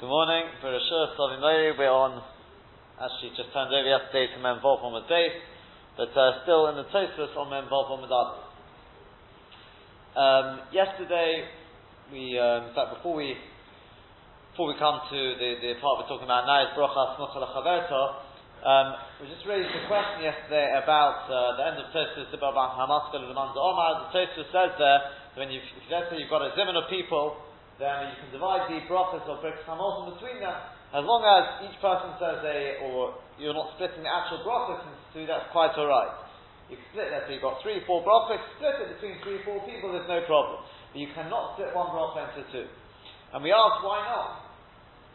Good morning. For Rashur Savimori, we're on, actually just turned over yesterday to Mem Vav Omid Base, but uh, still in the Tosfos on Mem Vav Omid um, Yesterday, we, um, in fact, before we before we come to the, the part we're talking about now, is Brocha um, we just raised a question yesterday about uh, the end of Tosfos about Manza Omar. The Tosfos says there, when you, let's say you've got a zimun of people, then you can divide the brachas or brachas hamosim between them, as long as each person says a, or you're not splitting the actual brachas into two, that's quite alright. You can split that, so you've got three, four brachas, split it between three, four people, there's no problem. But you cannot split one bracha into two. And we ask, why not?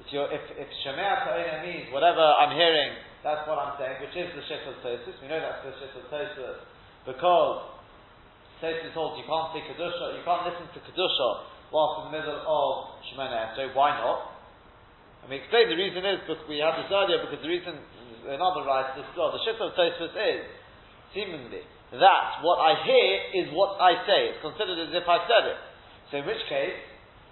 If you're, if, if Shemea means whatever I'm hearing, that's what I'm saying, which is the Shittel Tosus, we know that's the Shittel Tosus, because Tosus holds you can't say Kedusha, you can't listen to Kedusha whilst in the middle of Shemana So why not? And we explained the reason is because we had this earlier because the reason another writes this well, the shift of Tosfos is seemingly that what I hear is what I say. It's considered as if I said it. So in which case,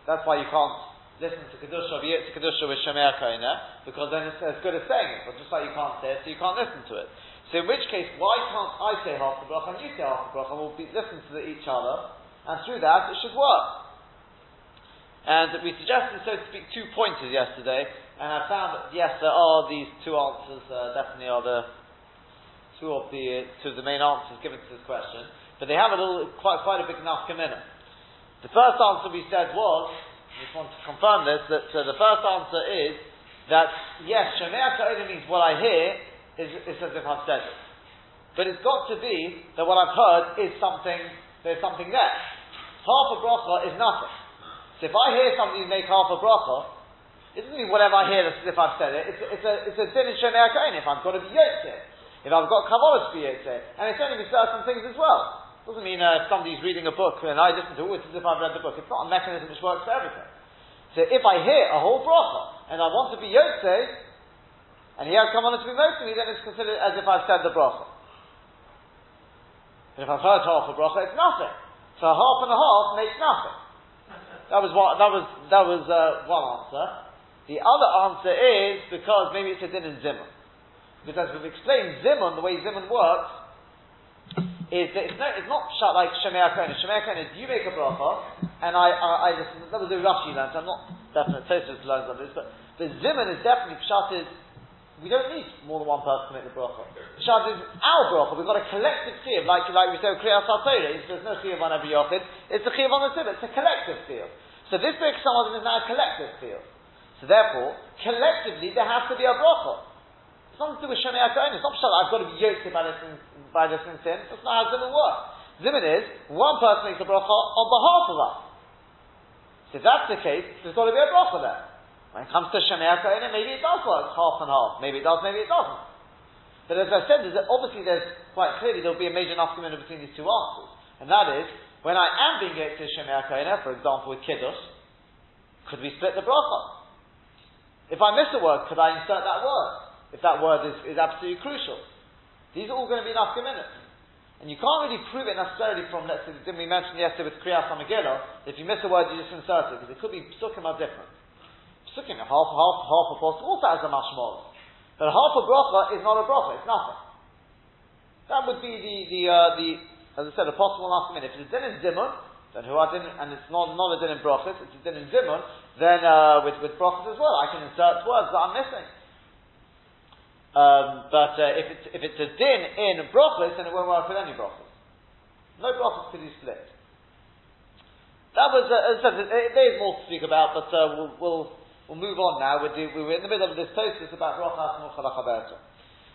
that's why you can't listen to Kedusha, it to Kedusha with Shemea Kaina, because then it's as good as saying it. But just like you can't say it, so you can't listen to it. So in which case, why can't I say half the and you say half the and we'll be, listen to each other, and through that it should work. And we suggested, so to speak, two pointers yesterday, and I found that yes, there are these two answers. Uh, definitely are the two of the two of the main answers given to this question, but they have a little, quite quite a big enough commitment. The first answer we said was, I just want to confirm this, that uh, the first answer is that yes, Shemea only means what I hear is, is as if I've said it, but it's got to be that what I've heard is something. There's something there. Half a bracha is nothing. So if I hear somebody make half a bracha, it doesn't mean whatever I hear as if I've said it. It's, a din in Shemei If I've got to be yotzeh, if I've got kavod to be yotzeh, and it's only with certain things as well. It doesn't mean uh, if somebody's reading a book and I listen to it, as if I've read the book. It's not a mechanism which works for everything. So if I hear a whole bracha and I want to be yotzeh, and he has come on to be most me, then it's considered as if I've said the bracha. And if I've heard half a bracha, it's nothing. So half and a half makes nothing. That was what, that was, that was uh, one answer. The other answer is because maybe it's a din in Zimun. Because we've explained, Zimun, the way Zimun works, is that it's, no, it's not shut like Shemei Kohen. Shemei Kohen is you make a bracha, and I, I, I listen. That was a Rashi learned. I'm not definite Tosus learns on this, but the Zimun is definitely pshat is we don't need more than one person to make the bracha. Pshat is our bracha. We've got a collective chiyuv, like like we say Kriyas HaTorah. There's no chiyuv on every yochid. It's a chiyuv on the tzibah. It's a collective field. So this big is now a collective field. So therefore, collectively there has to be a bracha. It's nothing to do with Shemei. It's not pshat. I've got to be yoked by this by this sin. That's not how Zimun works. Zimun is one person makes a bracha on behalf of us. So if that's the case, there's got to be a bracha there. When it comes to Shemei Kohenim, maybe it does work half and half. Maybe it does, maybe it doesn't. But as I said, there's obviously there's quite clearly there'll be a major nafkamina between these two answers. And that is, when I am being yoked to Shemei for example with Kiddush, could we split the bracha? If I miss a word, could I insert that word? If that word is, is absolutely crucial. These are all going to be nafkaminas. And you can't really prove it necessarily from, let's say, didn't we mention yesterday with Kriyas Hamagillah, if you miss a word, you just insert it, because it could be psukim are different. Sukkim, half, half, half a post also has a mashmol. But half a bracha is not a bracha, it's nothing. That would be the, the, uh, the as I said, a possible last minute. If it's a din in zimun, then who are din, and it's not, not a din in brachas, it's a din in zimun, then uh, with, with brachas as well, I can insert words that I'm missing. Um, but uh, if, it's, if it's a din in brachas, then it won't work with any brachas. No brachas could be split. That was, uh, as I said, there's more to speak about, but uh, we'll, we'll We'll move on now. We're, do, we're in the middle of this Tosis about Rochas Muchalachaberta.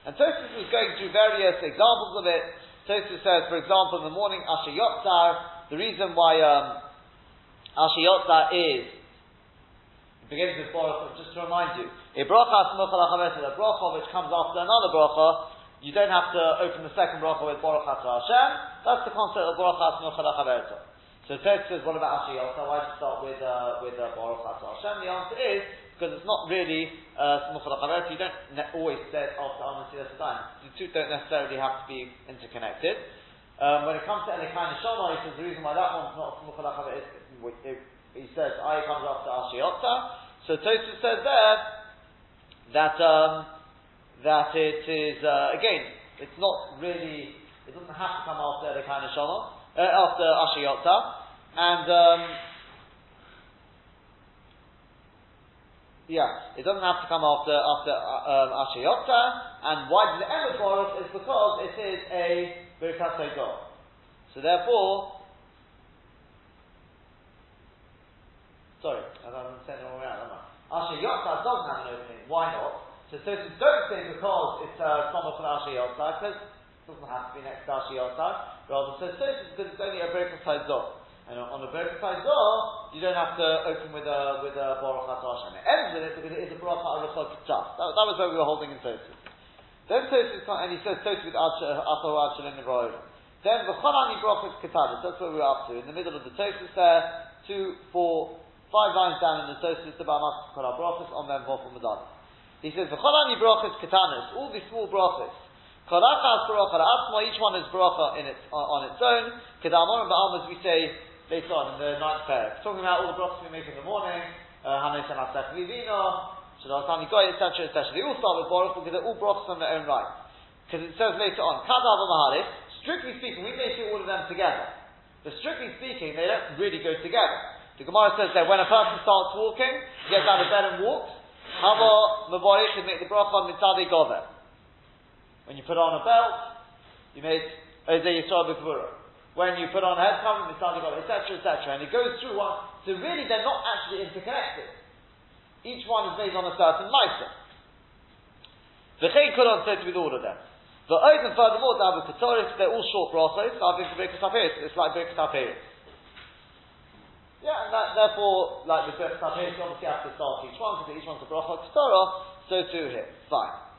And Tosis is going through various examples of it. Tosis says, for example, in the morning, Asher Yotzar, the reason why um, Asher Yotzar is, it begins with Baruch, just to remind you, a Muchalachaberta, a Bracha which comes after another Bracha, you don't have to open the second Bracha with Baruch Hashem. That's the concept of Brachas Muchalachaberta. So Ted says, what about Ashi Yotza? Why did you start with, uh, with uh, Baruch Hashem? The answer is, because it's not really uh, You don't always say it after Amen time. The two don't necessarily have to be interconnected. Um, when it comes to Elikai Neshama, he says the reason why that one's not Smuchal is, he says, I comes after Ashi Yotza. So Tosfos says there that um, that it is uh, again, it's not really, it doesn't have to come after of shana, uh, after Ashiyotza, and um, yeah, it doesn't have to come after after uh, um, Ashiyotza, and why does it end with Baruch? Is because it is a Birkat So therefore, sorry, I'm saying it all around, am I? Ashiyotza doesn't have an opening. Why not? So Tosis don't say because it's a uh, Somach from Ashi Yotzai, because it doesn't have to be next to Ashi Yotzai. Rather, so Tosis because it's only a Berkah Zor. And on a Berkah door, you don't have to open with a with a Baruch Hashem. It ends with it because it is a Baruch Arachot Kitzah. That, that was where we were holding in Tosis. Then Tosis, and he says Tosis with Acho Achelim and Roilim. Then V'cholani Brachas Ketanis, that's where we're up to. In the middle of the Tosis there, two, four, five lines down in the Tosis, the Bamas Kol Brachas on them Vofel Medalis. He says, V'cholani brachas ketanis, all these small brachas. Kalachas bracha la'atzma, each one is bracha in its, on, on its own. Kedamon and ba'am, as we say later on in the ninth pair. Talking about all the brachas we make in the morning, uh, Hanes and Asaf Vivino, Shadatani Goy, etc., etc. They all start with baruch because they're all brachas on their own right. Because it says later on, Kadav Maharis, strictly speaking, we may see all of them together. But strictly speaking, they don't really go together. The Gemara says that when a person starts walking, gets out of bed and walks, Hava Mavarich and make the bracha on mitzadi gover. When you put on a belt, you make Eze Yisrael B'Kvura. When you put on head covering, etc., etc. And it goes through one. So really, they're not actually interconnected. Each one is made on a certain license. The V'chein Kulon said with all of them. The and furthermore, the Abu Katoris, they're all short brachos. I've been for It's like Birkas HaPeris. Yeah, and that, therefore, like the you obviously have to start each one, because each one's a bracha Torah, so too here. Fine.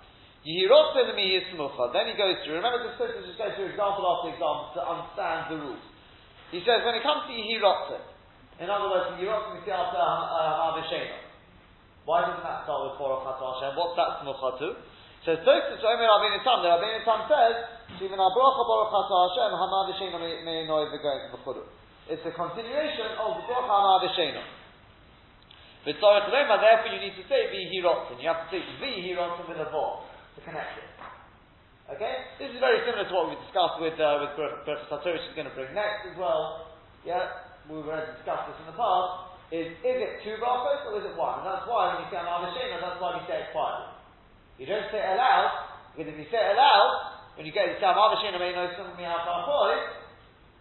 Yehirotze l'miyir smucha. Then he goes through, remember the person just goes through example after example to understand the rules. He says, when it comes to Yehirotze, in other words, Yehirotze we see after uh, Hamavishena. Why doesn't that start with Baruch Hashem? What's that smucha to? Says Tosfos Omer Rabbeinu Tam. The Rabbeinu Tam says, "Even our bracha Baruch Hashem may know the going to the it's a continuation of the Baruch Hama V'Shena. V'tzorech Lema, therefore you need to say V'hirotzen. You have to say V'hirotzen with a Vav to connect it. Okay? This is very similar to what we discussed with, uh, with Berachas Satori, which is going to bring next as well. Yeah? We've already discussed this in the past. Is, is it two brachos or is it one? And that's why when you say Hama V'Shena, that's why we say it quietly. You don't say it aloud, because if you say it aloud, when you get to say Hama V'Shena, may know something how far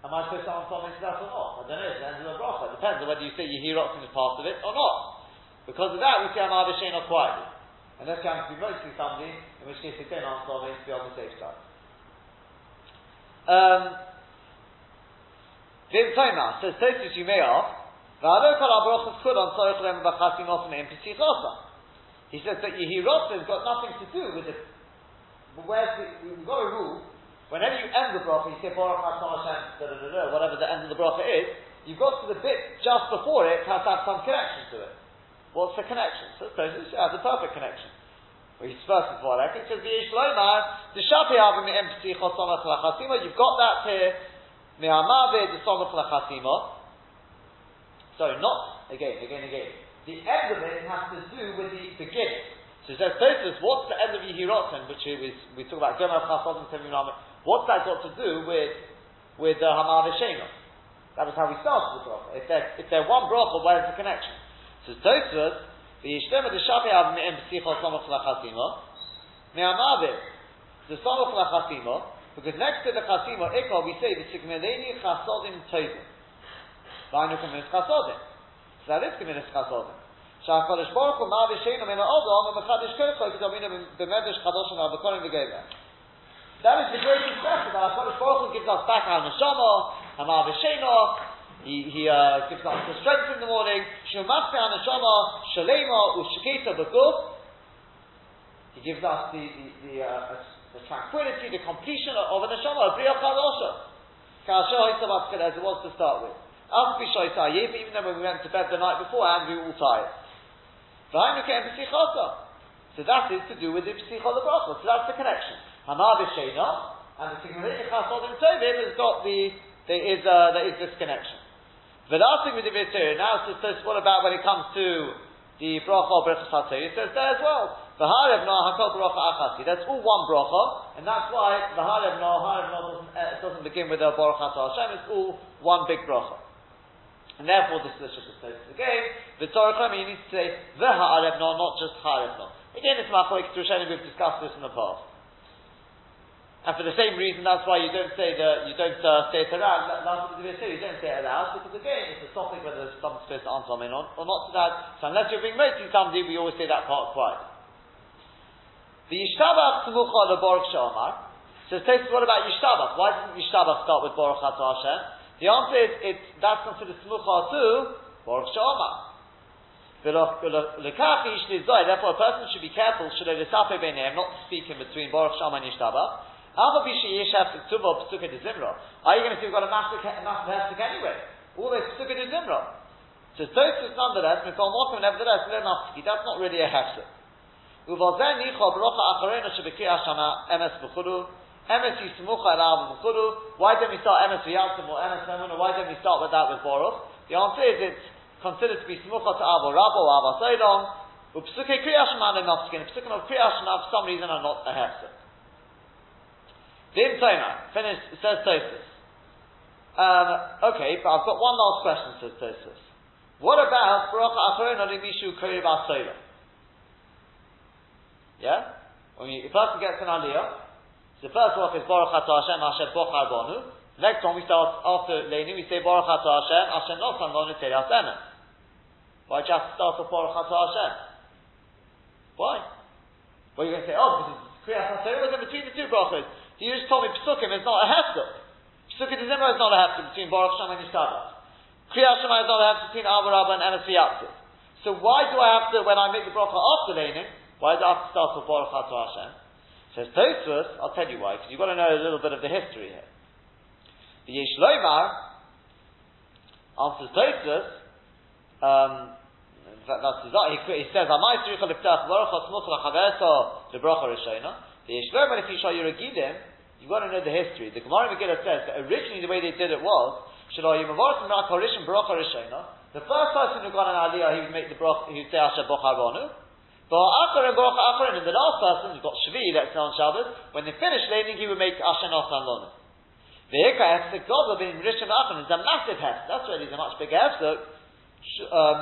Am I supposed to answer into that or not? I don't know. The end of the bracha. It depends on whether you say Yehirotzim is part of it or not. Because of that, we say Amar B'Shein or quietly. Unless you happen to be mostly somebody, in which case answer it to be on the safe side. Um, Vim Toma says Tosis you may ask, V'alo kol ha-brachas kud on tzorich lem b'chasim ofen em He says that Yehirotzim has got nothing to do with it. Where's the, we've got a rule Whenever you end the bracha, you say Baruch Hashem Hashem, da, da, da, da, whatever the end of the bracha is, you've got to the bit just before it has to have some connection to it. What's the connection? So it has a perfect connection. Well, he's first before that. It says, the Shapi Avim Empty Chosomach Lachasima, you've got that here, Me'amavid the Somach Lachasima. Sorry, not, again, again, again. The end of it has to do with the beginning. So it says, what's the end of Yehirotzen, which is, we talk about Gemar Chasodim What's that got to do with with uh, Hamar That was how we started the bracha. If they're, if they're one bracha, where's the connection? So Tosfos, the Yishtema the Shafi Av Me'em Psichol Samach Lachasima, Me'amavid, the Samach Lachasima, because next to the Chasima, Ikol, we say the Sikmeleni Chasodim Tovim. Vaynu Kaminis Chasodim. So that is Kaminis Chasodim. שהקדוש ברוך הוא מה בשנו מן האודום ומחדש כרחו כדומינו במדרש חדוש על בקוראים וגבר. That is the greatest blessing that HaKadosh Baruch Hu gives us back our neshama, Hamar V'Sheno, he, he uh, gives us the strength in the morning, Shumachte our neshama, Shalema, Ushketa B'guf, he gives us the, the, the, uh, the tranquility, the completion of, of a neshama, a Hisabat as it was to start with. After even though when we went to bed the night before and we were all tired. So that is to do with the Psichol So that's the connection. Hamar B'Sheina, and the Sigmarit Chasodim Tovim has got the, there is, uh, there is this connection. Velasing with the Vitir, now it says, what about when it comes to the bracha of Berachas HaTorah, it says there as well. V'harev no hakol bracha achasi. That's all one bracha, and that's why v'harev no harev no doesn't, uh, doesn't begin with a baruch Hashem. It's all one big bracha. And therefore, this is just Shukkas again. The game. Torah you need to say the ha'arev no, not just ha'arev no. Again, it's machoik to We've discussed this in the past. And for the same reason, that's why you don't say the you don't uh, say it around. You don't say it aloud because again, it's a topic whether someone's supposed to answer something or, or not to that. So unless you're being motivated somebody, we always say that part quiet. The Yishtabach Tzemucha the Baruch Shamar. So what about Yishtabach? Why didn't Yishtabach start with Baruch Hashem? The answer is it's that's considered Tzemucha to Baruch Shamar. Therefore, a person should be careful, should not to speak in between Baruch Shama and Yishtabach. Are you going to see we've got a massive, massive hefsek anyway? All this psuka de zimra. So Tosus nonetheless, Mikol Mokim nevertheless, that's not really a hefsek. Uvalzen nicho barocha acharena shebekiyah shana emes b'chudu. Emes yismucha alav b'chudu. Why don't we start emes v'yaltim or emes memuna? Why don't we start with that with Baruch? The answer is it's considered to be smucha to avo rabo or avo seidom. Upsuke kriyah shema nenofskin. Psukim of kriyah shema for some reason are not a hefsek. Dim Toma, finished, says Tosus. Um, okay, but I've got one last question, says Tosus. What about Baruch Acharon Mishu Korib Asola? Yeah? When you, a person gets an aliyah, so the first one is Baruch Atah Hashem Hashem Bochar Bonu. Next one we start after Leini, we say Baruch Atah Hashem Hashem Nosan Lonu Terias Emes. Why just start with Baruch Atah Hashem? Why? Well, you're going to say, oh, because Kriyas HaTorah was in between the two brachas. He just told me Pesukim is not a hefsek. Pesukim de Zimra is not a hefsek between Baruch Shem and Yishtabach. Kriyat Shema is not a hefsek between Abba Rabba and Emes So why do I have to, when I make the bracha after Leinim, why do I have to start with Baruch Hatu Hashem? Says Tosfos, I'll tell you why, because you've got to know a little bit of the history here. The Yesh Lomar answers Tosfos, um, that's his, he, he says, "Amai tzricha liftach baruch hasmuch lachaverso lebracha rishayna." The Yesh Lomar, if you show your Agidim, You've got to know the history. The Gemara Megillah says that originally the way they did it was, the first person who got an aliyah, he would make the brach, he would say Asher Bocharonu. But Achar and Baruch Achar, and the last person who got Shvi, let's say on Shabbos, when they finished laning, he would make Asher Nosan Lonu. The Hikah Hefsek God being Rishon Achar is a massive Hefsek. That's really a much bigger Hefsek. Um,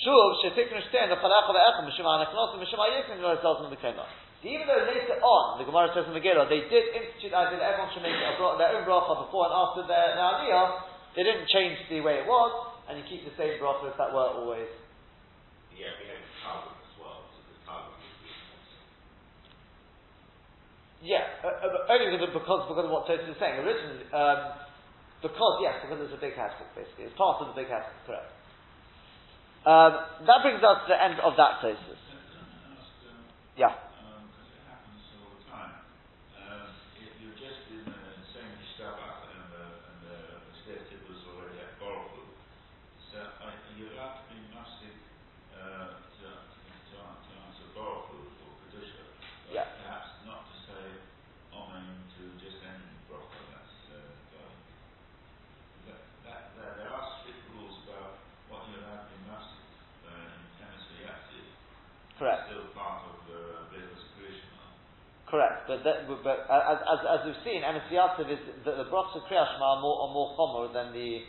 Shuv, Shetik Nishten, the Chalach of Echim, Mishum Anachnos, Mishum Ayikim, and the results of the Kemah. Even though later on, the Gemara says in Megillah, they did institute the idea that everyone should make a, their own bracha before and after their, their aliyah, they didn't change the way it was, and you keep the same bracha if that were always. Yeah, we have Talmud as well, so the Talmud Yeah, uh, uh, only because, because, because of what Tosis is saying. Originally, um, because, yes, because it's a big hashtag, basically. It's part of the big hashtag, correct. Um, that brings us to the end of that Tosis. Yeah. Correct, but, that, but uh, as, as, as we've seen, Emes Yativ is the, the brachs of Kriyashma are more, are more chomer than the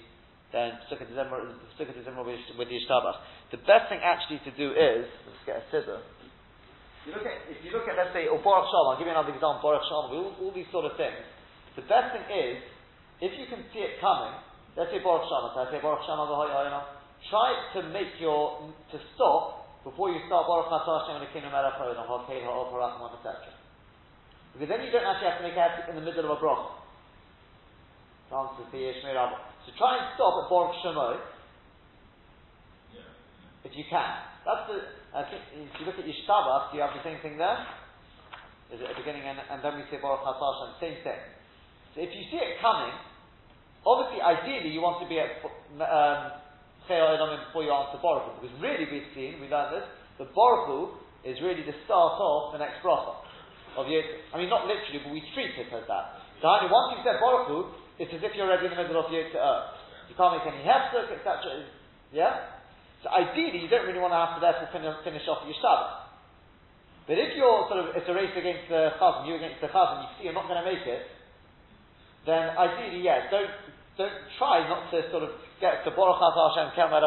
than Sukkot with the Yishtabach. The best thing actually to do is let's get a scissor. You look at, if you look at, let's say, or Baruch Shalom, I'll give you another example, Baruch Shalom, all, all these sort of things. The best thing is, if you can see it coming, let's say Baruch Shalom, let's say Baruch Shalom, try to make your, to stop before you start Baruch Atah Hashem Melech Haolam Hakei Ha'ol Harachman etc. Because then you don't actually have to make it in the middle of a bracha. So try and stop at Baruch Shemot, if you can. That's the. If you look at Yishtabach, do you have the same thing there? Is it at the beginning and, and then we say Baruch Hashem, same thing. So if you see it coming, obviously, ideally, you want to be at um, before you answer Baruch Because really we've seen, we learned this, the Baruch is really the start of the next bracha. Of Yot, I mean, not literally, but we treat it as that. So once you've said Baruch it's as if you're already in the middle of Yot uh, You can't make any hefsek, etc. Yeah? So ideally, you don't really want to have to therefore finish, finish off your Shabbat. But if you're sort of, it's a race against the chazan, you against the chazan, you see you're not going to make it, then ideally, yeah, don't, don't try not to sort of get to Baruch Hashem, Kemal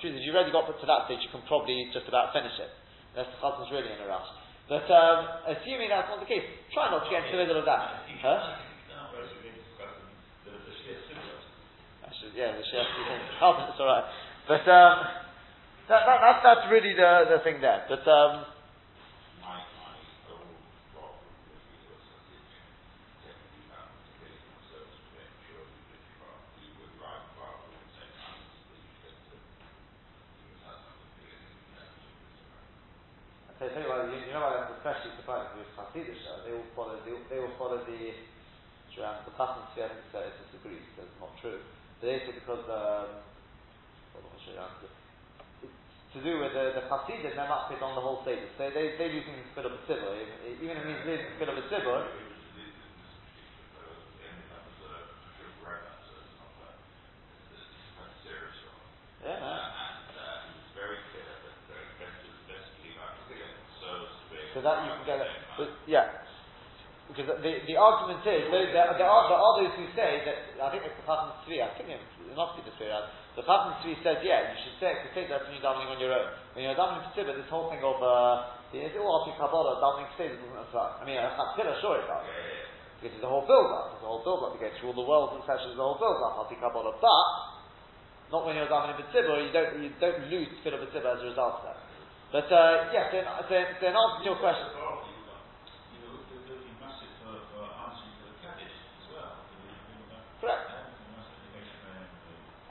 Truth is, you've already got to that stage, you can probably just about finish it. Unless the chazan's really in a rush. But um, assuming that's not the case, try not to get into the middle of that. Huh? Actually, yeah, the chef, it's alright. But um, that, that, that's, that's really the, the thing there. But um, So I tell you what, you, you know why that's especially surprising Hasidish, uh, they will follow the, they will follow the um, the Chasam Tzvi, I think uh, it disagrees, that's not true. But they say because um, on, I'll it's to do with the, the Hasidim, they're not fit on the whole Seder. So they, they're using Spil of a Tzibur, even if it means Spil of a Tzibur, so that you can get. But, yeah. Because the, the argument is, there, there, are, there are those who say that, I think it's the Chatan Tzvi, I think it must be the Tzvi, the Chatan Tzvi says, yeah, you should say, to say that when you're davening on your own. When you're davening for this whole thing of, uh, the, it's all Alpi Kabbalah, davening for doesn't apply. I mean, a Chatzillah, sure it does. Because it's a whole build-up, it's a whole build-up to get through all the worlds and sessions, the whole build-up, Alpi Kabbalah. But, not when you're davening for you don't, you don't lose B'tzibah as a result of that. But uh, yes, then, then, then answer to your question. Correct.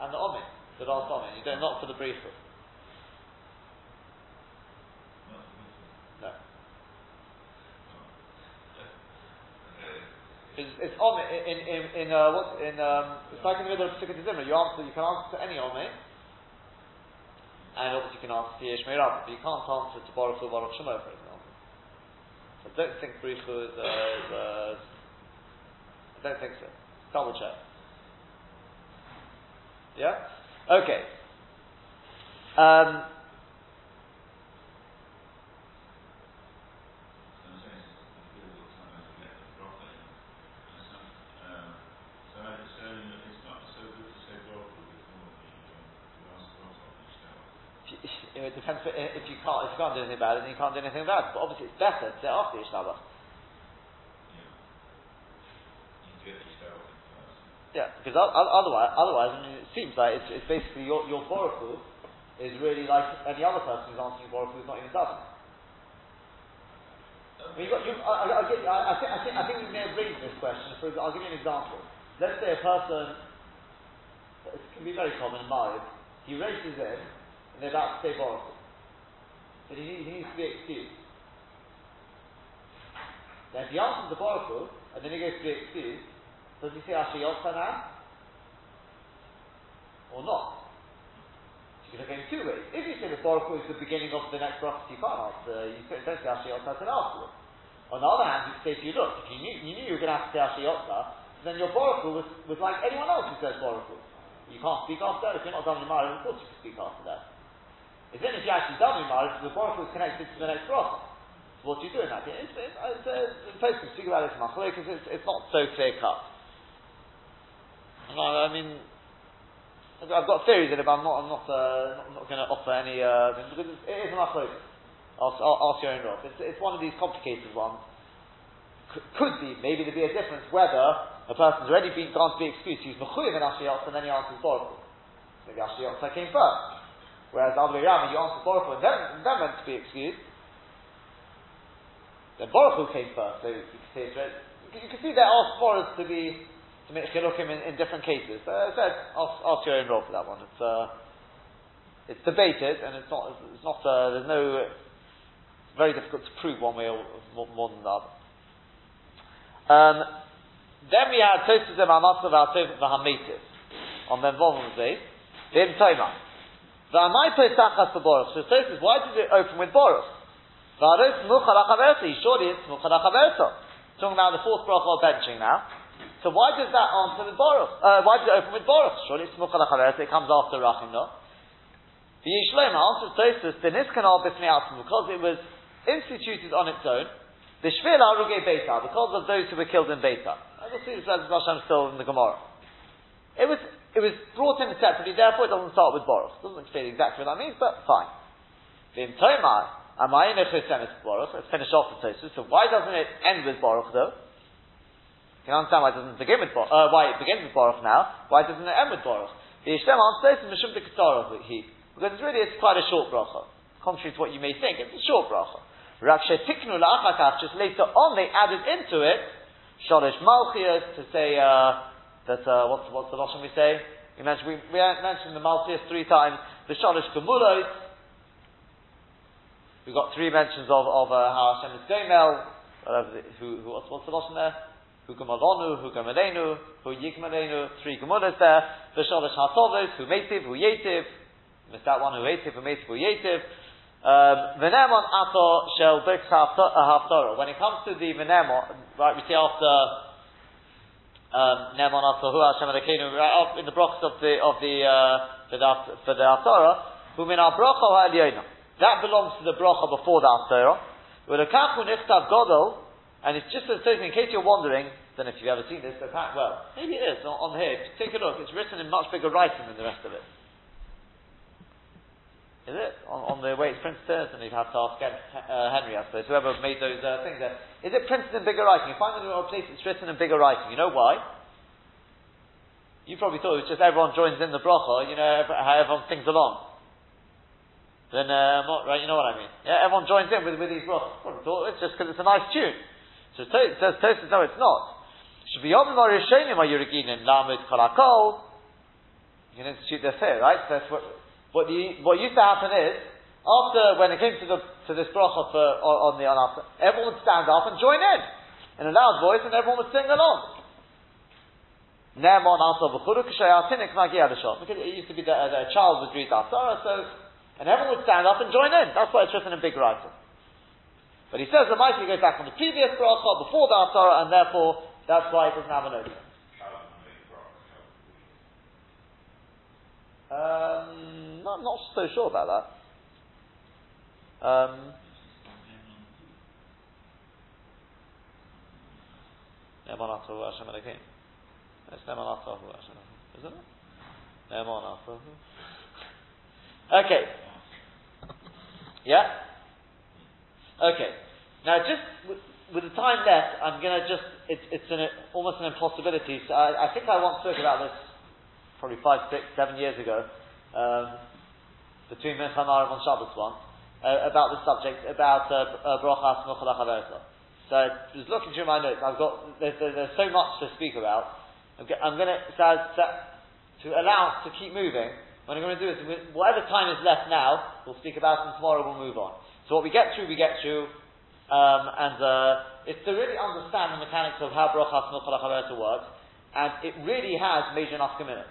And the Omen, the last Omen, you don't, not for the brief. No. It's, it's Omen, in, in, in, uh, what, in, um, it's like in the middle of Sikhat Zimra, you answer, you can answer to any Omen, and obviously you can answer to Yesh Meirav, but you can't answer to Baruch Hu Baruch Shemo, for example. So I don't think Baruch Hu is, uh, is uh, I don't think so. Double check. Yeah? Okay. Um, it depends if you can't if you can't do anything about it, then you can't do anything about it. But obviously, it's better to say after Yishtabach. Yeah, because otherwise, otherwise, I mean, it seems like it's, it's basically your your is really like any other person who's answering borafu who's not even davening. I mean, got, you, I, I, I, think, I, think, I think we may have raised this question. For, I'll give you an example. Let's say a person, it can be very common in Ma'ariv, he races in, and they're about to say Baruch. But he, he needs to be excused. Then if he answers the Baruch and then he goes to be excused, does he say Ashiyotza now? Or not? You can look in two ways. If you say the Baruch is the beginning of the next bracha, you can't answer, uh, you don't say Ashiyotza until afterwards. On the other hand, you say to you, look, if you knew, you knew you were going to have to say Ashiyotza, then your Baruch was, was like anyone else who says Baruch You can't speak after that. If you're not done with Mara, of course you can speak after that. It's then if you actually done Mimar, the Baruch is connected to the next bracha. So what do you do in that? It's, it's, it's, uh, folks can speak about this because it's, it's not so clear cut. I mean, I've got theories in it, but I'm not, I'm not, uh, not, not going to offer any, uh, because it's, it is an machlokes. Ask, ask your own Rob. It's, it's one of these complicated ones. C- could be, maybe there'd be a difference whether a person's already been gone to be excused, he's mechuyev in Ashiyot, and then he answers Baruch. Maybe Ashiyot came first. Whereas the other way around, you answer Baruch Hu and then, then meant to be excused, then Baruch Hu came first. So you can, say you can see there are sports to be to make chilukim in, in different cases. So I said, ask, ask your own role for that one. It's uh, it's debated and it's not it's not uh, there's no it's very difficult to prove one way or more, more than the other. Um, then we had Tosfos and Amasav Al Tov on the involvement day. Vim Toimah. V'amai pesachas b'boros. So says, why did it open with boros? V'aros muchalachaverta. Surely it's muchalachaverta. Talking about the fourth bracha of benching now. So why does that answer with boros? Uh, why does it open with boros? Surely it's muchalachaverta. It comes after rachim, no? The Yishlema answers Tosus, the Niskanal Bifnei because it was instituted on its own, the Shvil Aruge Beitar, because of those who were killed in Beitar. I will see this as Hashem still in the Gemara. It was, it was brought in separately, therefore it doesn't start with Baruch. It doesn't explain exactly what that means, but fine. Vim Tomar, Let's finish off the Tosus. So why doesn't it end with Baruch though? You can understand why it doesn't begin with Baruch, uh, why it begins with Baruch now. Why doesn't it end with Baruch? The Yishlem answers Mishum he because it's really it's quite a short bracha. Contrary to what you may think, it's a short bracha. Tiknu just later on they added into it Shalish Malchias to say uh, that uh, what's what's the lashon we say? We mentioned we, we mentioned the Malchias three times. The Shalish Gemulos. We've got three mentions of, of uh, how Hashem is Gomel, who, who, what's, what's the lashon there? who gamalonu, who gamalenu, who yigmalenu, three gemulas there, v'shalish hatovos, who metiv, who yetiv, missed that one, who yetiv, who metiv, who yetiv, um, v'nemon ato shel birkas haftorah. When it comes to the v'nemon, right, we see after, um, nemon ato hu Hashem Elokeinu, right in the brachas of the, of the, uh, for the, for the haftorah, who min ha-bracha ha'elyona. That belongs to the bracha before the haftorah. V'lekachu nichtav godol, and it's just as in case you're wondering, I if you've ever seen this, but well, maybe it is on, on here. Take a look. It's written in much bigger writing than the rest of it. Is it on, on the way it's? And you'd have to ask uh, Henry, I suppose, whoever made those uh, things there. Is it printed in bigger writing? You find it in a place it's written in bigger writing. You know why? You probably thought it was just everyone joins in the bracha. You know how everyone sings along. Then, uh, right? You know what I mean? Yeah, everyone joins in with, with these brachas. Probably thought it's just because it's a nice tune. So it says Tosis, no, it's not. Should be Yom Rishonim Ayuriginin Lamed Kolakol. You can institute the fear, right? So that's what, what, the, what used to happen is, after, when it came to the, to this bracha for, on, on the, on after, everyone would stand up and join in, in a loud voice, and everyone would sing along. Because it used to be that a child would read the so, and everyone would stand up and join in. That's why it's written in big writing. But he says the Maisi goes back on the previous bracha before the Asara, and therefore that's why it doesn't have an oath. Um, I'm not so sure about that. Um, Okay. Yeah? Okay. Now, just with, with the time left, I'm going to just, it, it's an, almost an impossibility. So I, I, think I once spoke about this probably five, six, seven years ago, um, between Mincha Marav on Shabbos once, uh, about this subject, about uh, Brochas uh, So I was looking through my notes. I've got, there's, there's so much to speak about. I'm going to, so, so, to allow us to keep moving, what I'm going to do is, whatever time is left now, we'll speak about, and tomorrow we'll move on. So what we get through, we get through. Um, and uh, it's to really understand the mechanics of how Brochas Nuchalachaveta works, and it really has major nafkaminas.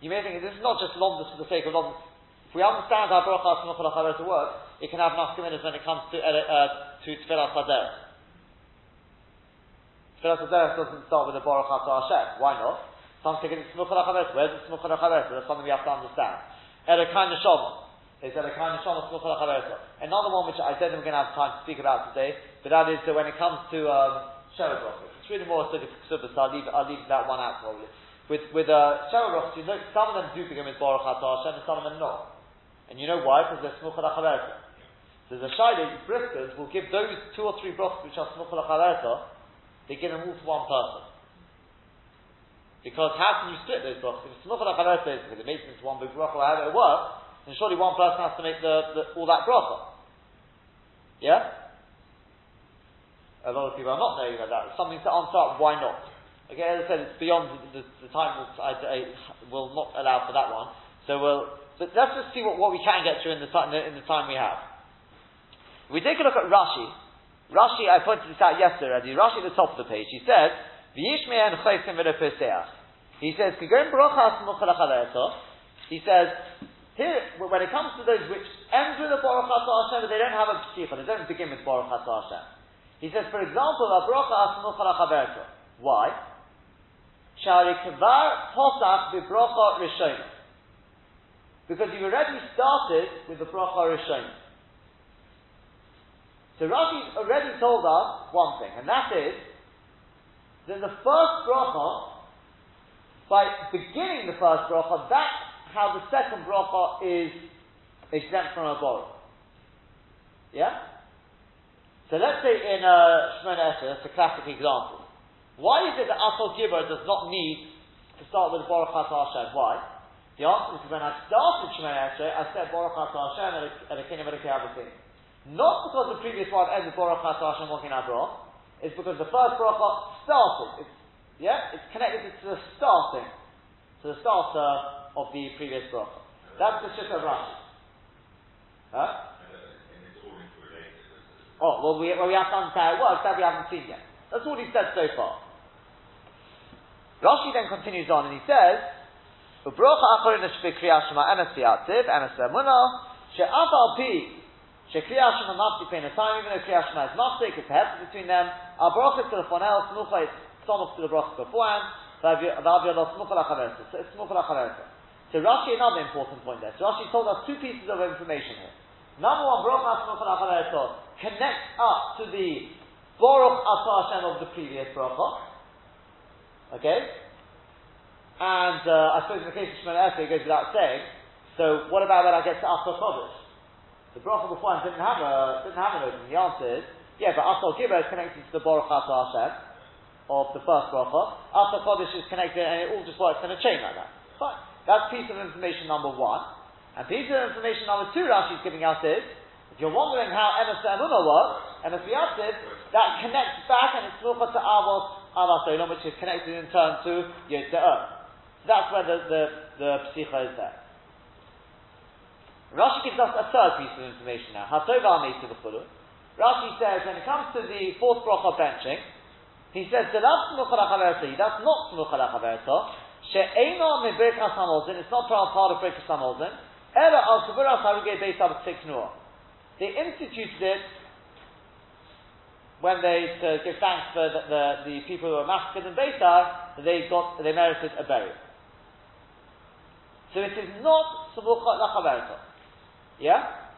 You may think this is not just Lomdus for the sake of Lomdus. If we understand how Brochas Nuchalachaveta works, it can have nafkaminas when it comes to, uh, uh, to Tfilas Haderech. Tfilas Haderech doesn't start with a Baruch Hashem. Why not? Some take it Smuchalachaveta. Where's the Smuchalachaveta? That's something we have to understand. Erekai Neshama. They said a kind of shama Another one which I don't think we're going to have time to speak about today, but that is that when it comes to um, it's really more a sort of so I'll leave, I'll leave that one out probably. With with uh, you know, some of them do begin with Baruch Atah Hashem, and some of them not. And you know why? Because they're Smuchal Achaverta. So the Shaila Briskers will give those two or three brachas which are Smuchal Achaverta, they give them all to one person. Because how can you split those brachas? If Smuchal Achaverta is because it makes into one big bracha, how it works, then surely one person has to make the, the, all that bracha. Yeah? A lot of people are not knowing about that. something to answer up, why not? Okay, as I said, it's beyond the, the, the time I, I, will not allow for that one. So we'll, but let's just see what, what we can get through in the, time, in the time we have. We take a look at Rashi, Rashi, I pointed this out yesterday already, Rashi at the top of the page, he says, V'yishme'en chaysim He says, He says, here, when it comes to those which end with a Baruch Hashem, but they don't have a Psicha, they don't begin with Baruch Hashem. He says, for example, a Baruch Atah Why? Shari Kvar Posach Bibrocha Rishonah. Because you've already started with the bracha rishon. So Rashi already told us one thing, and that is that the first bracha, by beginning the first bracha, that's how the second bracha is exempt from a borrow. Yeah? So let's say in uh, Shemona that's a classic example. Why is it that Asal Gibber does not need to start with Baruch Atah Hashem? Why? The answer is when I started Shemona Esher, I said Baruch Atah Hashem and a of a Not because the previous one ended Baruch Atah Hashem walking Abrah, it's because the first bracha started. It's, yeah, it's connected to the starting, to the starter of the previous bracha. That's the Shita Rashi. Huh? Oh, well, we, well, we have to understand how it works, that we haven't seen yet. That's all he said so far. Rashi then continues on and he says, Ubrocha achorin shema emes bi'atziv, emes be'emuna, she'af al pi, she'kriyah shema mafti pein time, even though kriyah shema is maftik, it's a between them, our brocha to the fonel, smucha is sonos to the brocha beforehand, v'avya lo smucha lachaversa, so it's smucha lachaversa. So Rashi, another important point there. So Rashi told us two pieces of information here. Number one, brocha smucha lachaversa, connects up to the Baruch Atah Hashem of the previous bracha. Okay? And uh, I suppose in the case of Shemona Esrei, it goes without saying. So what about when I get to Asal Kodesh? The bracha before didn't have a didn't have an opening. The answer is yeah, but Asal Gibber is connected to the Baruch Atah Hashem of the first bracha. Asal Kodesh is connected, and it all just works in a chain like that. Fine. That's piece of information number one. And piece of information number two Rashi is giving us is if you're wondering how Emes Emunah works, Emes Yativ, that connects back and it's Nucha to Avos, Olam, which is connected in turn to Yod that's where the, the, the Psicha is there. Rashi gives us a third piece of information now. Hatova Meisi B'chulu. Rashi says, when it comes to the fourth bracha benching, he says, that's not Smucha Lachaverta, She'eno me Birkas Hamolzin, it's not part of Birkas Hamolzin, Ela al Kavuras Harugei Beis Abba Tiknua. They instituted it when they to give thanks for the, the, the people who were massacred in Beitar, they got they merited a burial. So it is not Samucha Lachaverta. Yeah?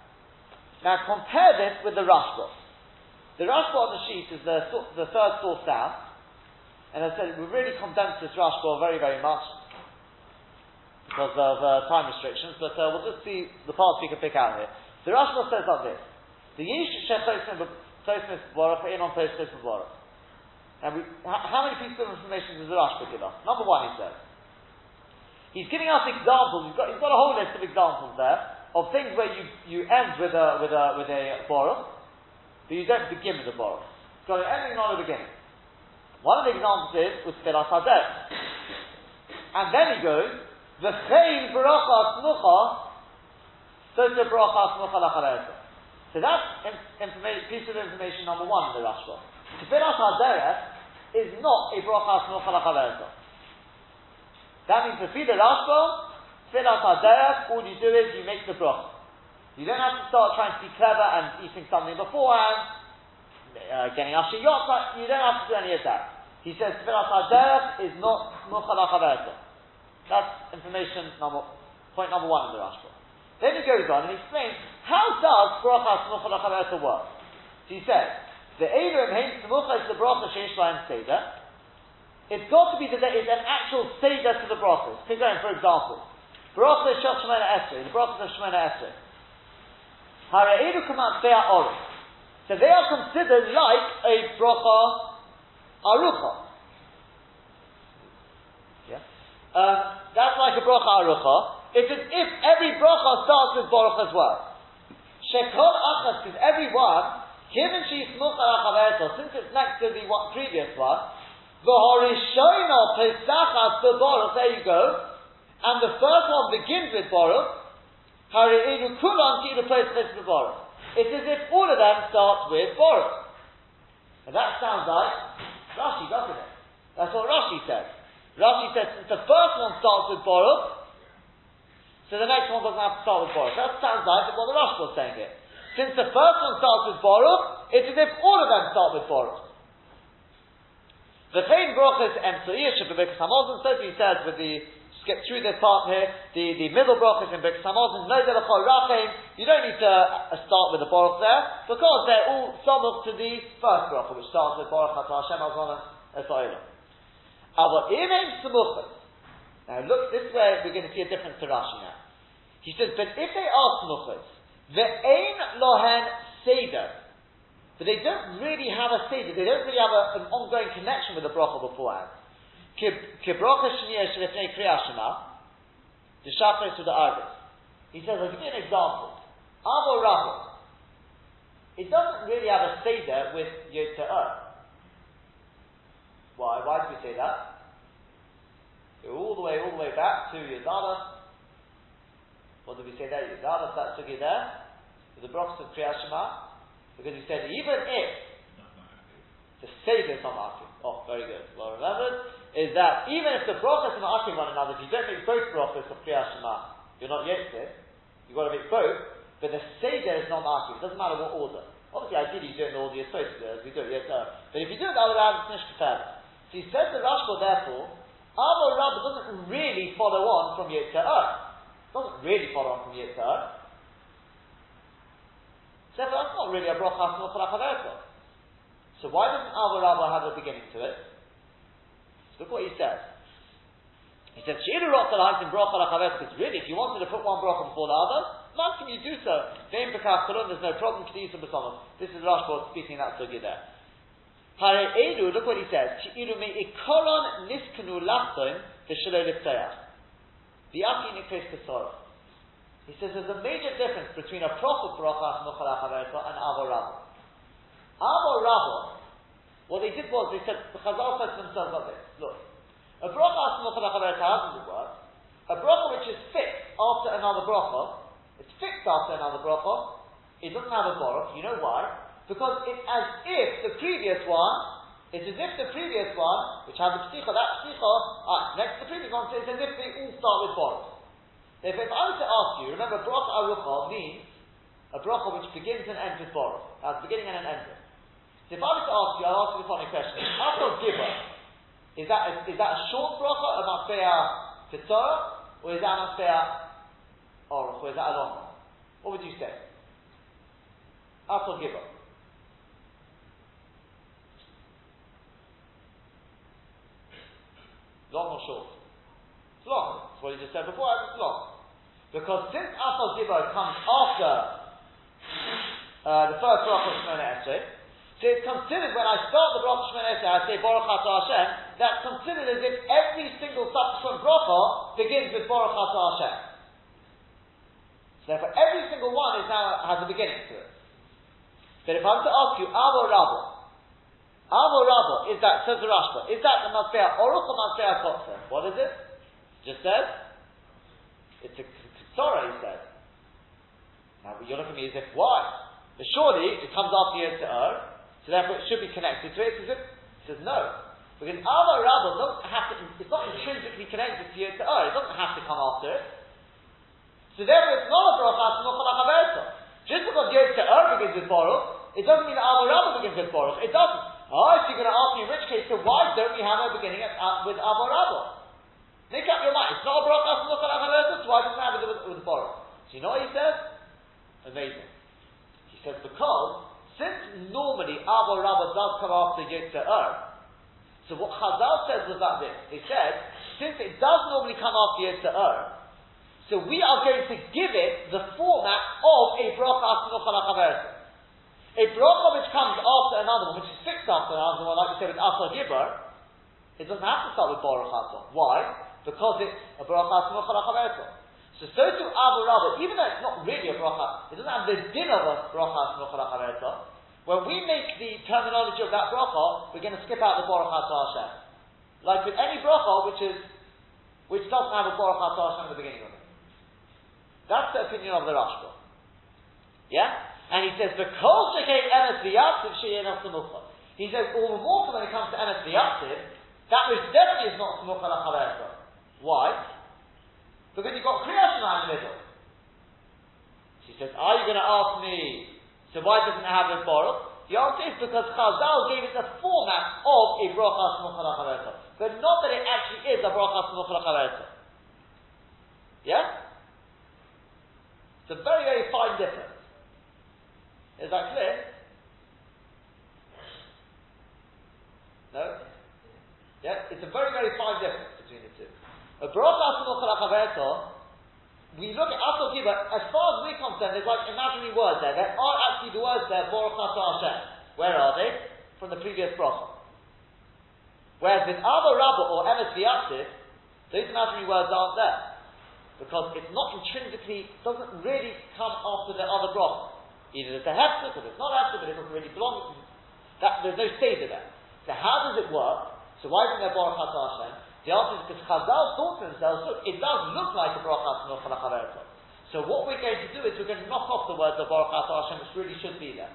Now compare this with the Rashba. The Rashba on the sheet is the, the third source down. And I said we really condensed this Rashba very, very much because of uh, time restrictions, but uh, we'll just see the parts we can pick out here. The Rashba says like this: the Yish Shechosmis Baruch in on Tosfos Baruch. And we, how many pieces of information does the Rashba give us? Number one, he says. He's giving us examples. He's got, he's got a whole list of examples there of things where you, you end with a with a with a baruch, but you don't begin with a baruch. It's got an ending, not a beginning. One of the examples is with Filas Hadeh. And then he goes, the V'chein Baruch Smucha so that's informa- piece of information number one in the Rashba. Tefilas HaDerech is not a bracha smucha lachaverta. That means to feed the last Rashba, Tefilas HaDerech, all you do is you make the bracha. You don't have to start trying to be clever and eating something beforehand, uh, getting ashiyot, you don't have to do any of that. He says Tefilas HaDerech is not lachaverta. That's information number, point number one in the Rashba. Then he goes on and explains how does bracha smucha lachaverta work. He says the Eilim hein smucha is the bracha sheish lahem seder. It's got to be that there is an actual seder to the brachas. For example, bracha shel shemona esrei, the brachas of shemona esrei. Kamat be'a orim. So they are considered like a bracha arucha. Yeah? Um, that's like a bracha arucha. It's as if every bracha starts with Baruch as well. Shekol achas, because every one, given she's since it's next to the one, previous one, the horishono pesachas Baruch, there you go, and the first one begins with Baruch, hari'idu kulan ki'idu pesachas Baruch. It's as if all of them start with Baruch. And that sounds like Rashi, doesn't it? That's what Rashi says. Rashi says since the first one starts with Baruch, so the next one doesn't have to start with Baruch. That sounds like what the Rashi was saying here. Since the first one starts with Baruch, it's as if all of them start with Baruch. Baruch is Emtsuyah, Shabbos Hamazon, so he says with the skip through this part here. The, the middle brachas in Brik Samot, no delachol rachim. You don't need to uh, start with the baruch there, because they're all samuch to the first bracha, which starts with baruch atah Hashem azona esoilah. Our imam samuchas. Now look, this way we're going to see a difference to Rashi now. He says, but if they are samuchas, the ain lohen seder, but they don't really have a seder, they don't really have a, an ongoing connection with the bracha beforehand. The the. He says, I'll give you an example. Avo Rabo. It doesn't really have a Seder with Yod Why? Why do we say that? Go all the way, all the way back to Yodada. What did we say there? Yodada, that sugi there. With the Brochs of Kriya Shema. Because he said, even if the Seder is not marking. Oh, very good. Well remembered is that even if the brachas are asking one another, if you don't make both brachas of Kriyat Shema, you're not yet there. You've got to make both, but the Seder is not asking. It doesn't matter what order. Obviously, ideally, you do it in the do, as we do it yet But if you do it the other way around, it's So he says the Rashba, therefore, Avo Rabba doesn't really follow on from Yitzhak. Doesn't really follow on from Yitzhak. So that's not really a bracha So why doesn't Avo Rabba have a beginning to it? Look what he says. He says, She'iru Rotzal Hansim Brocha because really, if you wanted to put one Brocha before the other, can you do so. Vein Pekach there's no problem, Kedisa umm B'Somov. This is Rashba speaking that sugi there. Hare Edu, look what he says. She'iru Me Ikoron Niskanu Lachtoim V'Shelo Liptayach. V'Yaki Nikres Kesora. He says there's a major difference between a proper bracha and Avo Rabo. Avo Rabo what they did was they said the Chazal said to themselves like this: Look, a bracha? A bracha which is fixed after another bracha, it's fixed after another bracha. It doesn't have a baruch. You know why? Because it's as if the previous one it's as if the previous one, which had the psicha, that psicha, ah, next to the previous one, it's as if they all start with baruch. Therefore, if I were to ask you, remember, bracha arucha means a bracha which begins and ends with baruch, has beginning and an end. So if I was to ask you, I'll ask you the following question. After Gibber, is that, a, is that a short bracha, a matfeya ketzorah, or is that a matfeya or is that a long? What would you say? After Gibber. Long or short? It's. That's what you just said before, it's long. Because since Asal Gibber comes after uh, the first bracha of Shemona Esrei, so it's considered when I start the bracha Shemoneh I say Baruch Hashem. That's considered as if every single subsequent bracha begins with Baruch Hashem. So therefore, every single one is now has a beginning to it. But if I'm to ask you, Avo Rabo, Avo Rabo, is that says the Rashba? Is that the Masbea Oruch or Masbea Kotzer? What is it? Just said. It's a Torah. He said. Now you're looking at me as if why? But surely it comes after Yom Ur. So therefore it should be connected to it. It says no. Because Rabba doesn't have to, it's not intrinsically connected to Yod oh, it doesn't have to come after it. So therefore it's not a bracha, it's not a Just because Yod Ta'ar begins with Baruch, it doesn't mean that Rabba begins with Baruch. It doesn't. Oh, so you're going to ask me in which case, so why don't we have a beginning at, uh, with Ava Rabba? Make up your mind. It's not a bracha, so why doesn't it have it with, with Baruch? So you know what he says? Amazing. He says because since normally Avo Rabba does come after Yitzhak so what Chazal says was that this. They said, since it does normally come after Yitzhak so we are going to give it the format of a bracha A bracha which comes after another one, which is fixed after another one, like we said with Asar Gibber, it doesn't have to start with Baruch Why? Because it's a bracha so so to Abu Rabba, even though it's not really a bracha, it doesn't have the din of a bracha When we make the terminology of that bracha, we're going to skip out the baruch Hashem. Like with any bracha, which is which doesn't have a baruch Hashem at the beginning of it. That's the opinion of the Rashba. Yeah? And he says, because the kol shekei emes v'yatziv she'yen He says, all the more when it comes to emes v'yatziv, that which definitely is not smucha la Why? Because you've got Kriya Shema in the middle. She says, Are you going to ask me, so why doesn't it have a Baruch? The answer is because Chazal gave it the format of a Bracha Smucha But not that it actually is a Bracha Smucha Yeah? It's a very, very fine difference. Is that clear? No? Yeah? It's a very, very fine difference between the two. A bracha we look at as far as we're concerned, there's like imaginary words there. There are actually the words there, Baruch Hashem. Where are they? From the previous bracha. Whereas with other Rabbah or Emes those imaginary words aren't there. Because it's not intrinsically, doesn't really come after the other bracha. Either it's a hefzer, or it's not hefzer, but it doesn't really belong. That, there's no seder there. So how does it work? So why isn't there Baruch Hashem? The answer is because Chazal thought to themselves, look, it does look like a Snoch So what we're going to do is we're going to knock off the words of Baruch Hashem, which really should be there.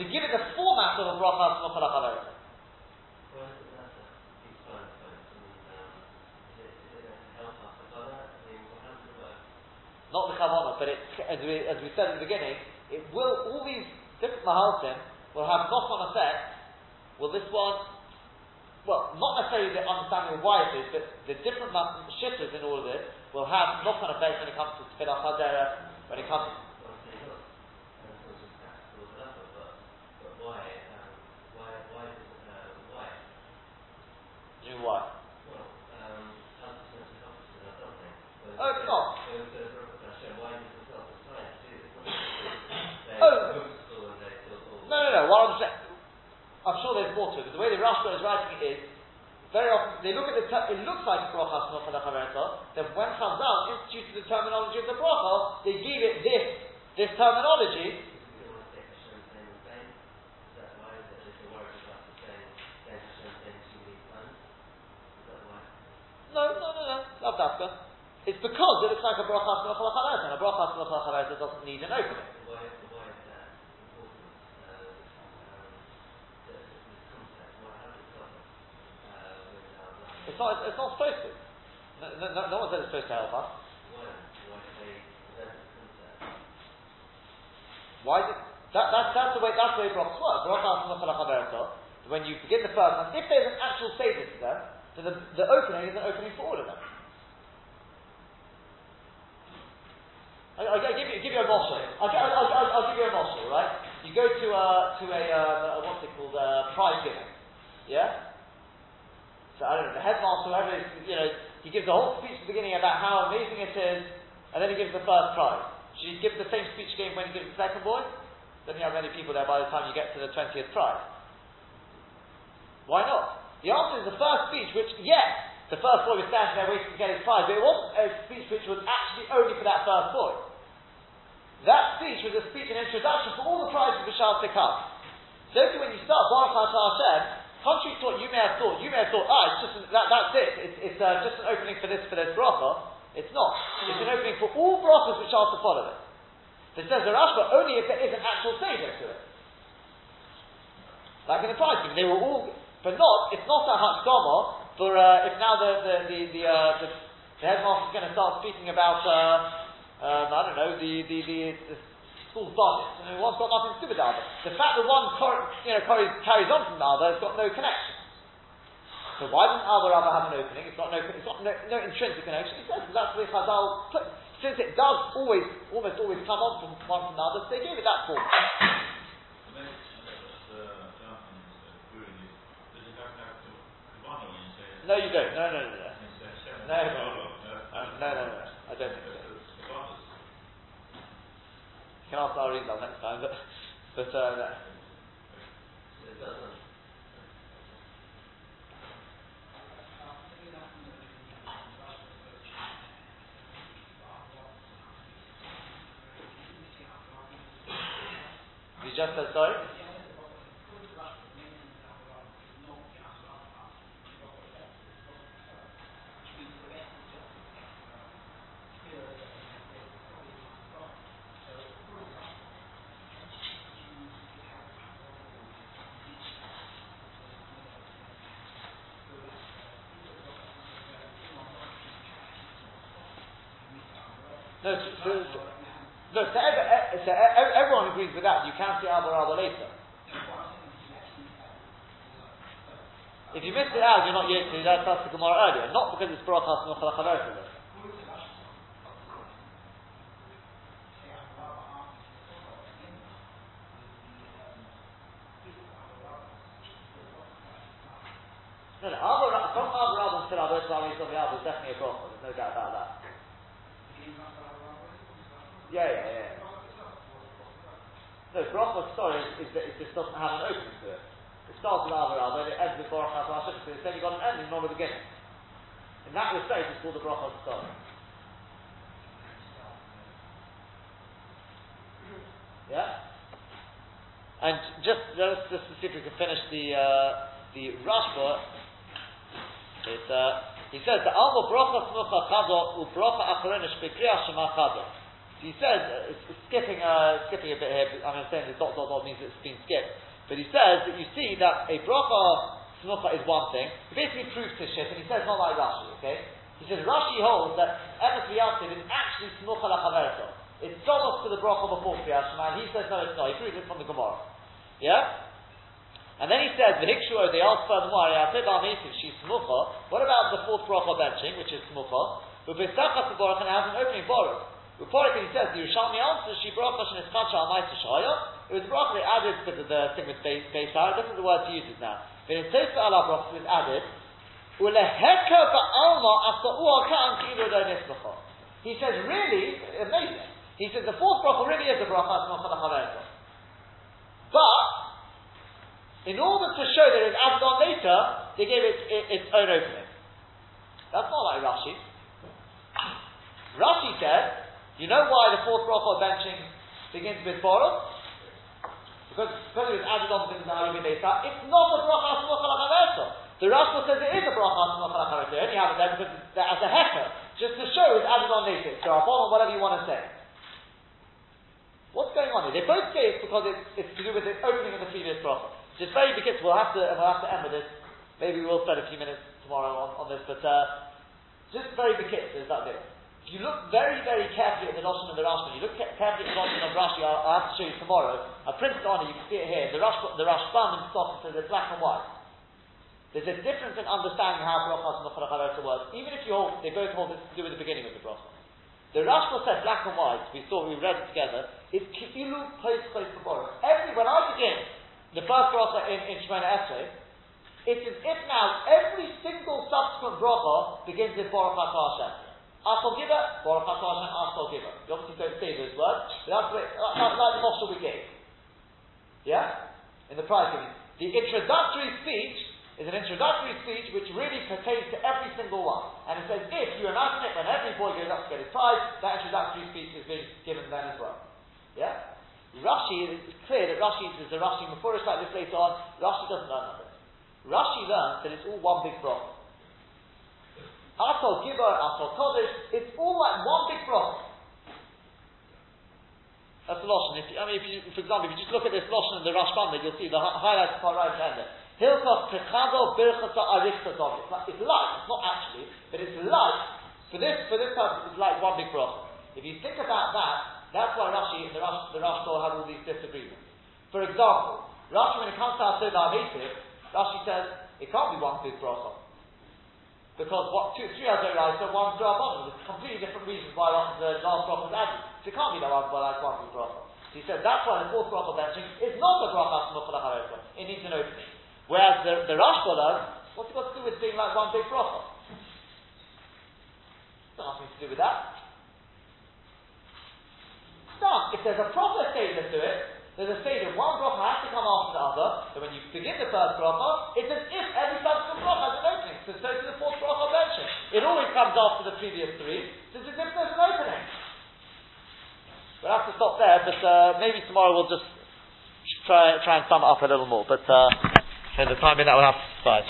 To give it the format of a bracha Snoch Not the kavanah, but it, as we, as we said at the beginning, it will, all these different mahaltim will have knock-on effect. Will this one well, not necessarily the understanding of why it is, but the different shittas in all of this will have knock-on effects when it comes to Tfilah Hadera, when it comes to Do why? oh, it's not. Oh, no, no, no. What I'm saying, I'm sure there's more to it, but the way the Rashba is writing it is, very often they look at the ter- it looks like a bracha for the. Then when Chazal instituted the terminology of the bracha, they gave it this this terminology. No, no, no, no, not dafka. It's because it looks like a bracha and a bracha doesn't need an opening. It's not, it's not supposed to. No, no, no one said it's supposed to help us. Why did, that, that, that's the way, that's the way brachas work. When you begin the first one, if there's an actual statement to them, then the, the opening is an opening for all of them. I'll, I'll, give you, give you a moshel. I'll, I'll, I'll, I'll, give you a moshel, right? You go to a, to a, um, uh, what's it called, uh, a prize giving. Yeah? So I don't know, the headmaster, whoever you know, he gives a whole speech at the beginning about how amazing it is, and then he gives the first prize. Should he give the same speech again when he gives the second boy? Then you have many people there by the time you get to the 20th prize. Why not? The answer is the first speech, which, yes, the first boy was standing there waiting to get his prize, but it wasn't a speech which was actually only for that first boy. That speech was a speech, an introduction for all the prizes which are to come. So when you start Baruch Hashem, Contrary to what you may have thought, you may have thought, ah, it's just an, that, that's it. It's, it's uh, just an opening for this for this bracha. It's not. It's an opening for all brachas which are to follow it. It says the Rashba only if there is an actual seder to it. Like in the prize they were all, but not. It's not a hakdama for uh, if now the the the the, uh, the, the headmaster is going to start speaking about uh, um, I don't know the the, the, the school's bodies, and one's got nothing to do with the other. The fact that one cor- you know, carries on from the other has got no connection. So why doesn't other other have an opening? It's got no, it's got no, no intrinsic connection. He says that's the Chazal put. Since it does always, almost always come on from one from the other, they gave it that form. No, you don't. No, no. No, no, no, no, no, no. I don't think so can ask our Arizal next time, but, but uh, no. You just said sorry? No, so, so, every, so everyone agrees with that. You can't see Abba Rabba later. If you missed it out, you're not yet to that. That's the Gemara earlier, not because it's Baruch Hashem No, no, Abba, from Abba Rabban to Abba Rabban to Abba is definitely a bracha. There's no doubt about that. Yeah, yeah, yeah. No, bracha, sorry, is, that it just doesn't have an opening to it. It starts with Abba Rabban, it ends with Baruch Hashem, so it's only got an ending, not a beginning. In that respect, it's called the bracha story. Yeah? And just, just, just to see if we can finish the, uh, the Rashba, it, uh, he says, the Alma Brocha Smucha Chado Ubrocha Acharonish Bekriya Shema Chado. He says, uh, skipping, uh, skipping a bit here, mean, I'm saying the dot dot dot means it's been skipped. But he says that you see that a Brocha Smucha is one thing. He basically proves his shit, and he says not like Rashi, okay? He says Rashi holds that Emes Liyativ is actually Smucha Lachaverto. It's almost to the Brocha before Kriya Shema, and he says no, it's not. He proves it from the Gemara. Yeah? And then he says, the Hikshuo, they ask furthermore, she's smucha. What about the fourth bracha benching, which is smucha? But Pesachas the Baruch and has an opening baruch. Reported he says, the Yerushalmi answers, she bracha sheniskacha al ma'is It was bracha they added to the, the thing with base This is the word he uses now. But in Tosa ala bracha it was added, uleheka ba'alma asa'u kan kilu do He says, really, amazing. He says the fourth bracha really is a bracha smucha But in order to show that it was added on later, they gave it, it its own opening. That's not like Rashi. Rashi said, you know why the fourth bracha benching begins with Baruch? Because, because it was added on because of the. It's not a bracha smucha The Rashi says it is a bracha smucha They only have it there because as a hecker, just to show it's added on later. So or whatever you want to say. What's going on here? They both say it's because it's, it's to do with the opening of the previous bracha. Just very big We'll have to we'll have to end with this. Maybe we'll spend a few minutes tomorrow on, on this, but uh, just very big Is that bit. If you look very, very carefully at the Lashon and the Rashba, you look carefully at the Lashon of Rashi, I'll, I'll, have to show you tomorrow. I printed on it you can see it here. The Rash, the Rashbam and Sotah says it's black and white. There's a difference in understanding how brachas and the work. Even if you hold, they both hold this to do with the beginning of the bracha. The Rashba said black and white. We saw, we read it together. Is ki'ilu post post Every when I begin the first bracha in, in Shemona Esrei, it's as if now every single subsequent bracha begins with Baruch Atah Asal Giver, Baruch Atah Hashem, Asal Giver. You obviously don't say those words, but that's the way, like, the Moshe we gave. Yeah? In the prize giving. The introductory speech is an introductory speech which really pertains to every single one. And it says, if you imagine it, when every boy goes up to get his prize, that introductory speech is being given then as well. Yeah? Rashi, it's clear that Rashi, there's a Rashi Mefurish like this later on, Rashi doesn't learn that. Rashi learns that it's all one big broth. Atol Gibor, Atol Kodesh, it's all like one big broth. That's the Lashon. If, I mean, if you, for example, if you just look at this Lashon in the Rashbam, you'll see the highlights far right hand there. Hilchot Techado Birchata Arichta Dov. It's light, it's not actually, but it's light. For this, for this purpose, it's like one big broth. If you think about that, that's why Rashi, the Rashi, the Rashi have all these disagreements. For example, Rashi, when it comes to Asir Navitiv, Rashi says it can't be one big bracha. Because what two, three other so one Drabon. There's completely different reasons why the last bracha was added. So it can't be that one, like one bracha. So he said that's why the fourth bracha benching is not a bracha It needs an opening. Whereas the, the Rashba learns, what's it got to do with being like one big bracha? Nothing to do with that done. If there's a proper seder to it, there's a seder. One bracha has to come after the other. So when you begin the first bracha, it's as if every subsequent bracha has an opening. So so to the fourth bracha mention. It always comes after the previous three. So it's as if there's an opening. We'll have to stop there, but uh, maybe tomorrow we'll just try try and sum it up a little more. But uh, in the time in that we'll have to suffice.